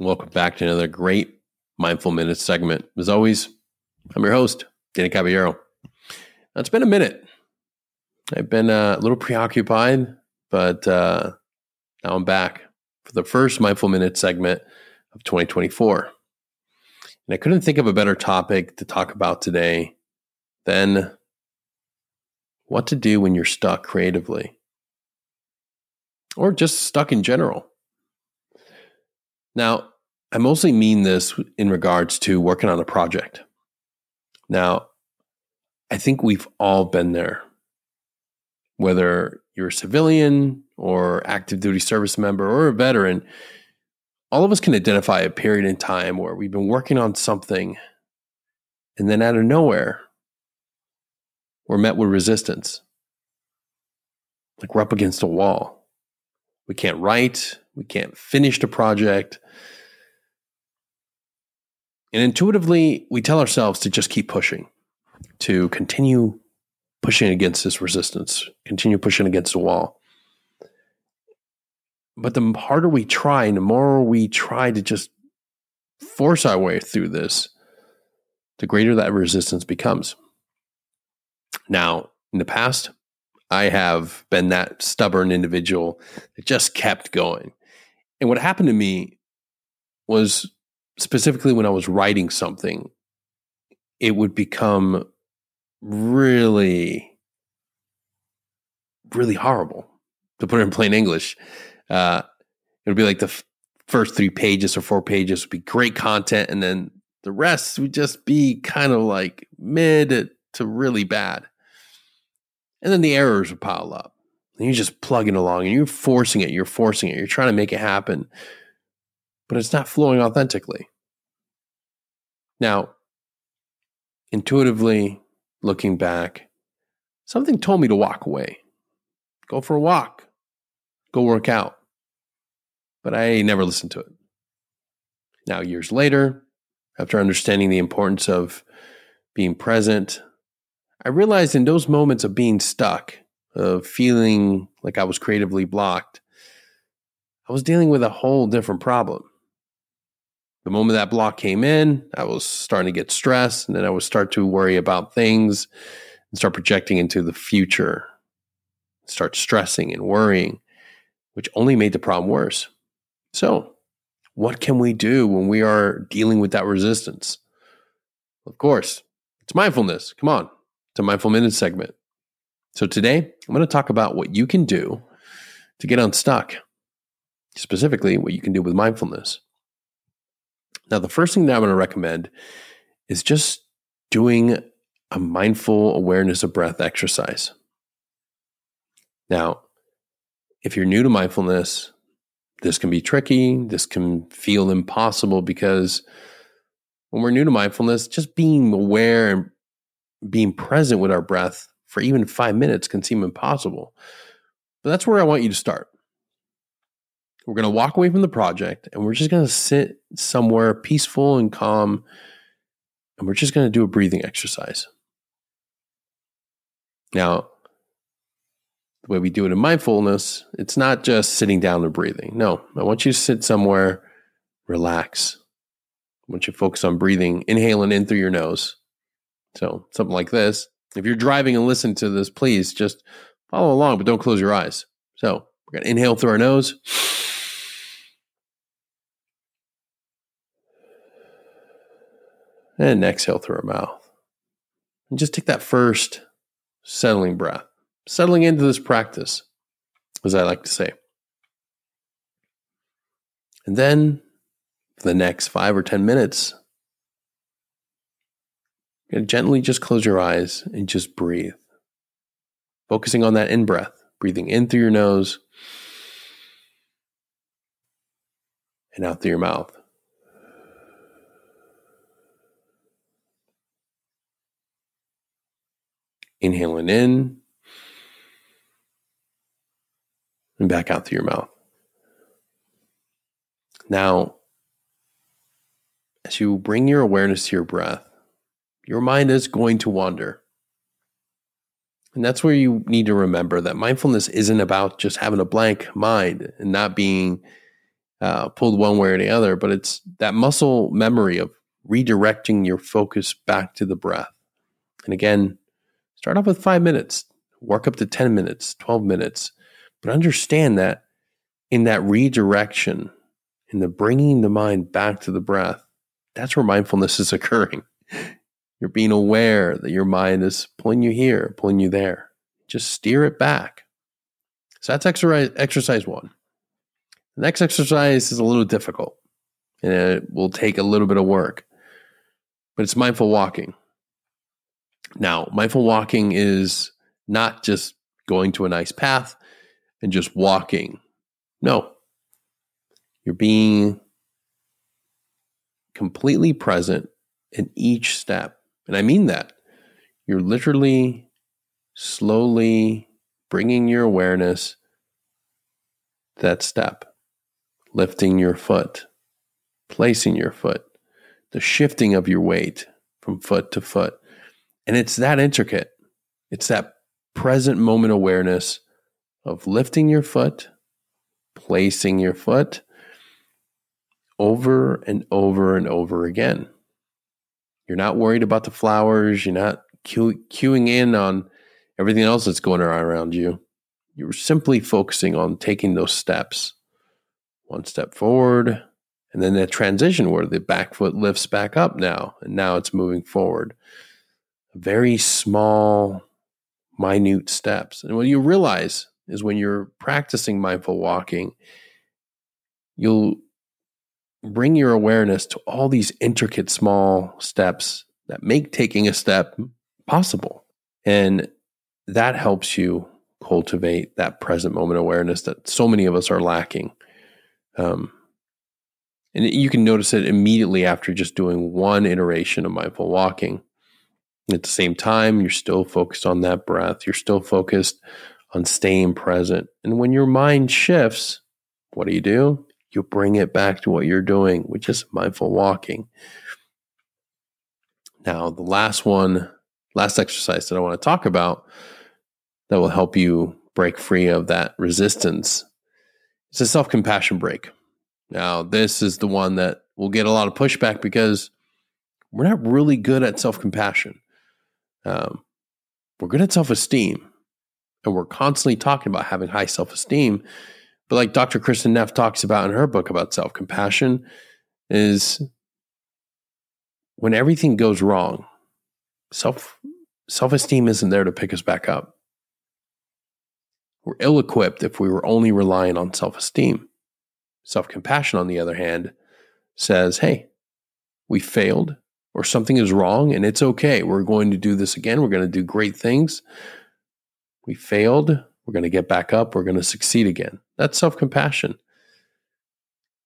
Welcome back to another great Mindful Minutes segment. As always, I'm your host, Danny Caballero. Now, it's been a minute. I've been uh, a little preoccupied, but uh, now I'm back for the first Mindful Minutes segment of 2024. And I couldn't think of a better topic to talk about today than what to do when you're stuck creatively or just stuck in general. Now, I mostly mean this in regards to working on a project. Now, I think we've all been there. Whether you're a civilian or active duty service member or a veteran, all of us can identify a period in time where we've been working on something and then out of nowhere, we're met with resistance. Like we're up against a wall. We can't write, we can't finish the project. And intuitively, we tell ourselves to just keep pushing, to continue pushing against this resistance, continue pushing against the wall. But the harder we try and the more we try to just force our way through this, the greater that resistance becomes. Now, in the past, I have been that stubborn individual that just kept going. And what happened to me was specifically when I was writing something, it would become really, really horrible to put it in plain English. Uh, it would be like the f- first three pages or four pages would be great content, and then the rest would just be kind of like mid to really bad. And then the errors would pile up. And you're just plugging along and you're forcing it, you're forcing it, you're trying to make it happen, but it's not flowing authentically. Now, intuitively looking back, something told me to walk away, go for a walk, go work out. But I never listened to it. Now, years later, after understanding the importance of being present, I realized in those moments of being stuck, of feeling like I was creatively blocked, I was dealing with a whole different problem. The moment that block came in, I was starting to get stressed, and then I would start to worry about things and start projecting into the future, start stressing and worrying, which only made the problem worse. So, what can we do when we are dealing with that resistance? Of course, it's mindfulness. Come on, a mindful minutes segment. So today, I'm going to talk about what you can do to get unstuck, specifically, what you can do with mindfulness. Now, the first thing that I'm going to recommend is just doing a mindful awareness of breath exercise. Now, if you're new to mindfulness, this can be tricky. This can feel impossible because when we're new to mindfulness, just being aware and being present with our breath for even five minutes can seem impossible. But that's where I want you to start. We're going to walk away from the project and we're just going to sit somewhere peaceful and calm. And we're just going to do a breathing exercise. Now, the way we do it in mindfulness, it's not just sitting down and breathing. No, I want you to sit somewhere, relax. I want you to focus on breathing, inhaling in through your nose. So, something like this. If you're driving and listen to this, please just follow along, but don't close your eyes. So we're going to inhale through our nose. And exhale through our mouth. And just take that first settling breath, settling into this practice, as I like to say. And then for the next five or 10 minutes, gently just close your eyes and just breathe. Focusing on that in breath, breathing in through your nose and out through your mouth. Inhaling in and back out through your mouth. Now, as you bring your awareness to your breath, your mind is going to wander. And that's where you need to remember that mindfulness isn't about just having a blank mind and not being uh, pulled one way or the other, but it's that muscle memory of redirecting your focus back to the breath. And again, start off with five minutes, work up to 10 minutes, 12 minutes, but understand that in that redirection, in the bringing the mind back to the breath, that's where mindfulness is occurring. You're being aware that your mind is pulling you here, pulling you there. Just steer it back. So that's exercise, exercise one. The next exercise is a little difficult and it will take a little bit of work, but it's mindful walking. Now, mindful walking is not just going to a nice path and just walking. No, you're being completely present in each step. And I mean that. You're literally slowly bringing your awareness that step, lifting your foot, placing your foot, the shifting of your weight from foot to foot. And it's that intricate. It's that present moment awareness of lifting your foot, placing your foot over and over and over again. You're not worried about the flowers. You're not cue, queuing in on everything else that's going on around you. You're simply focusing on taking those steps one step forward, and then that transition where the back foot lifts back up now, and now it's moving forward. Very small, minute steps. And what you realize is when you're practicing mindful walking, you'll bring your awareness to all these intricate small steps that make taking a step possible. And that helps you cultivate that present moment awareness that so many of us are lacking. Um, and you can notice it immediately after just doing one iteration of mindful walking. At the same time, you're still focused on that breath. You're still focused on staying present. And when your mind shifts, what do you do? You bring it back to what you're doing, which is mindful walking. Now, the last one, last exercise that I want to talk about that will help you break free of that resistance is a self compassion break. Now, this is the one that will get a lot of pushback because we're not really good at self compassion. Um, we're good at self esteem, and we're constantly talking about having high self esteem. But like Dr. Kristin Neff talks about in her book about self compassion, is when everything goes wrong, self self esteem isn't there to pick us back up. We're ill equipped if we were only relying on self esteem. Self compassion, on the other hand, says, hey, we failed or something is wrong and it's okay. We're going to do this again. We're going to do great things. We failed. We're going to get back up. We're going to succeed again. That's self compassion.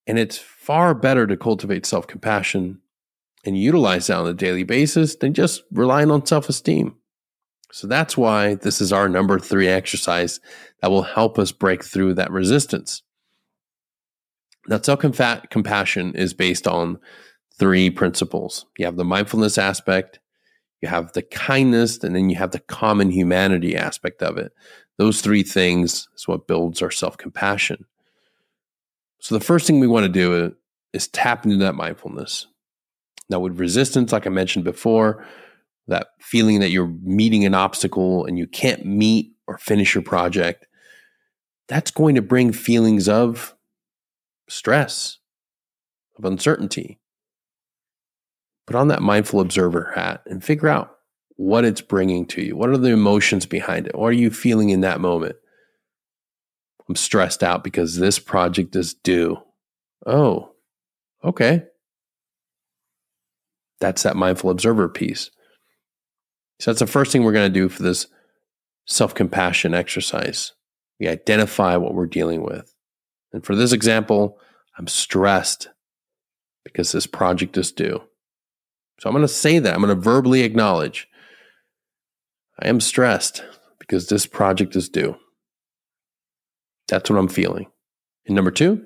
And it's far better to cultivate self compassion and utilize that on a daily basis than just relying on self esteem. So that's why this is our number three exercise that will help us break through that resistance. Now, self compassion is based on three principles you have the mindfulness aspect, you have the kindness, and then you have the common humanity aspect of it. Those three things is what builds our self compassion. So, the first thing we want to do uh, is tap into that mindfulness. Now, with resistance, like I mentioned before, that feeling that you're meeting an obstacle and you can't meet or finish your project, that's going to bring feelings of stress, of uncertainty. Put on that mindful observer hat and figure out what it's bringing to you. What are the emotions behind it? What are you feeling in that moment? I'm stressed out because this project is due. Oh, okay. That's that mindful observer piece. So that's the first thing we're going to do for this self compassion exercise. We identify what we're dealing with. And for this example, I'm stressed because this project is due. So I'm going to say that. I'm going to verbally acknowledge I am stressed because this project is due. That's what I'm feeling. And number two,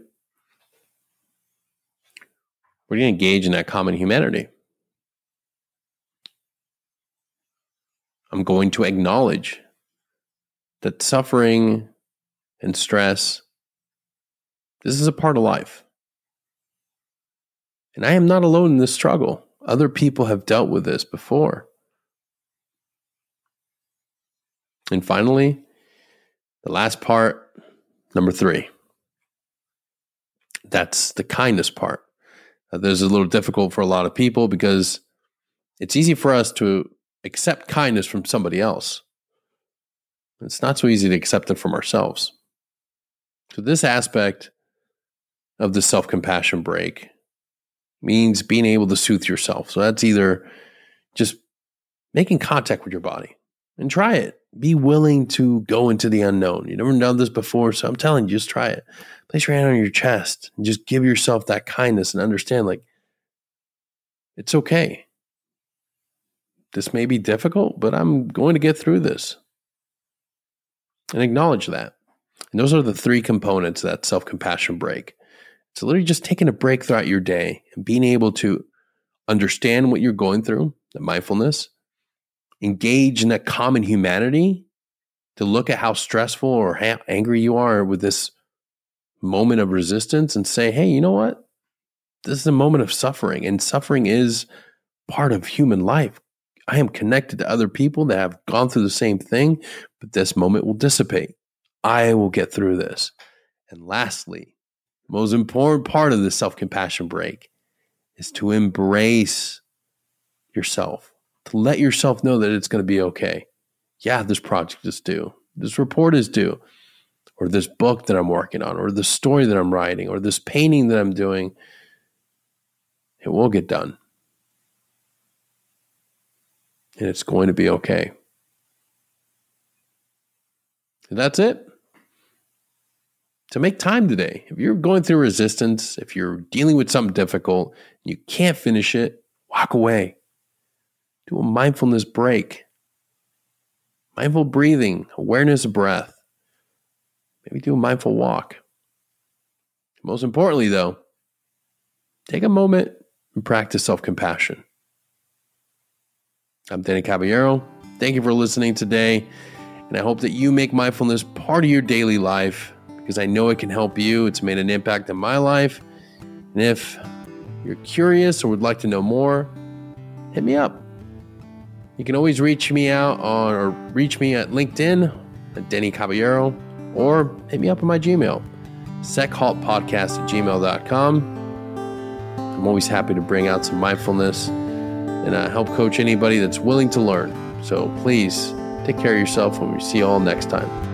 we're going to engage in that common humanity. I'm going to acknowledge that suffering and stress, this is a part of life. And I am not alone in this struggle. Other people have dealt with this before. And finally, the last part, number three. That's the kindness part. Uh, this is a little difficult for a lot of people because it's easy for us to accept kindness from somebody else. It's not so easy to accept it from ourselves. So, this aspect of the self compassion break means being able to soothe yourself. So, that's either just making contact with your body and try it. Be willing to go into the unknown. You've never done this before, so I'm telling you, just try it. Place your hand on your chest and just give yourself that kindness and understand like it's okay. This may be difficult, but I'm going to get through this. And acknowledge that. And those are the three components of that self compassion break. It's literally just taking a break throughout your day and being able to understand what you're going through, the mindfulness, engage in that common humanity, to look at how stressful or how angry you are with this moment of resistance and say, hey, you know what? This is a moment of suffering, and suffering is part of human life. I am connected to other people that have gone through the same thing, but this moment will dissipate. I will get through this. And lastly, the most important part of the self compassion break is to embrace yourself, to let yourself know that it's going to be okay. Yeah, this project is due, this report is due, or this book that I'm working on, or the story that I'm writing, or this painting that I'm doing. It will get done and it's going to be okay. And that's it. To make time today. If you're going through resistance, if you're dealing with something difficult, you can't finish it, walk away. Do a mindfulness break. Mindful breathing, awareness of breath. Maybe do a mindful walk. Most importantly, though, take a moment and practice self compassion. I'm Danny Caballero. Thank you for listening today. And I hope that you make mindfulness part of your daily life because I know it can help you. It's made an impact in my life. And if you're curious or would like to know more, hit me up. You can always reach me out on or reach me at LinkedIn at Denny Caballero or hit me up on my Gmail, sechaltpodcast at gmail.com. I'm always happy to bring out some mindfulness and uh, help coach anybody that's willing to learn. So please take care of yourself and we see you all next time.